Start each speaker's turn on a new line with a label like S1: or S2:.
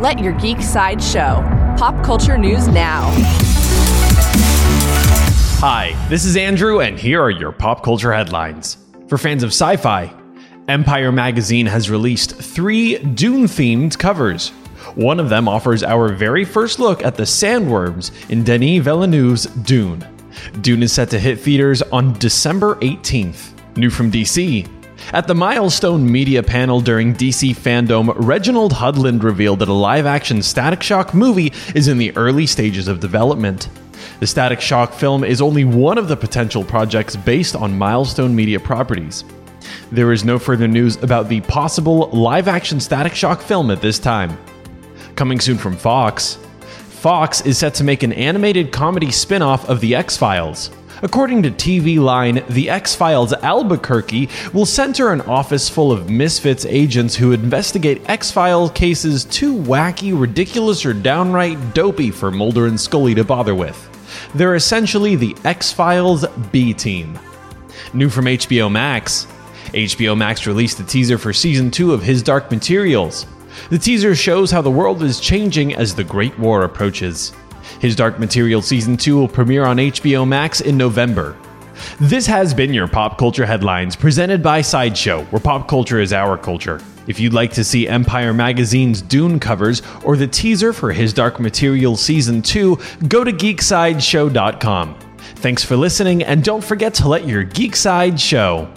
S1: Let your geek side show. Pop culture news now.
S2: Hi, this is Andrew, and here are your pop culture headlines. For fans of sci fi, Empire Magazine has released three Dune themed covers. One of them offers our very first look at the sandworms in Denis Villeneuve's Dune. Dune is set to hit theaters on December 18th. New from DC, at the Milestone Media panel during DC Fandom, Reginald Hudlin revealed that a live action Static Shock movie is in the early stages of development. The Static Shock film is only one of the potential projects based on Milestone Media properties. There is no further news about the possible live action Static Shock film at this time. Coming soon from Fox, Fox is set to make an animated comedy spin off of The X Files. According to TV Line, The X Files Albuquerque will center an office full of misfits agents who investigate X Files cases too wacky, ridiculous, or downright dopey for Mulder and Scully to bother with. They're essentially the X Files B team. New from HBO Max HBO Max released a teaser for season 2 of His Dark Materials. The teaser shows how the world is changing as the Great War approaches. His Dark Material Season 2 will premiere on HBO Max in November. This has been your Pop Culture Headlines, presented by Sideshow, where pop culture is our culture. If you'd like to see Empire Magazine's Dune covers or the teaser for His Dark Material Season 2, go to geeksideshow.com. Thanks for listening, and don't forget to let your geek side show.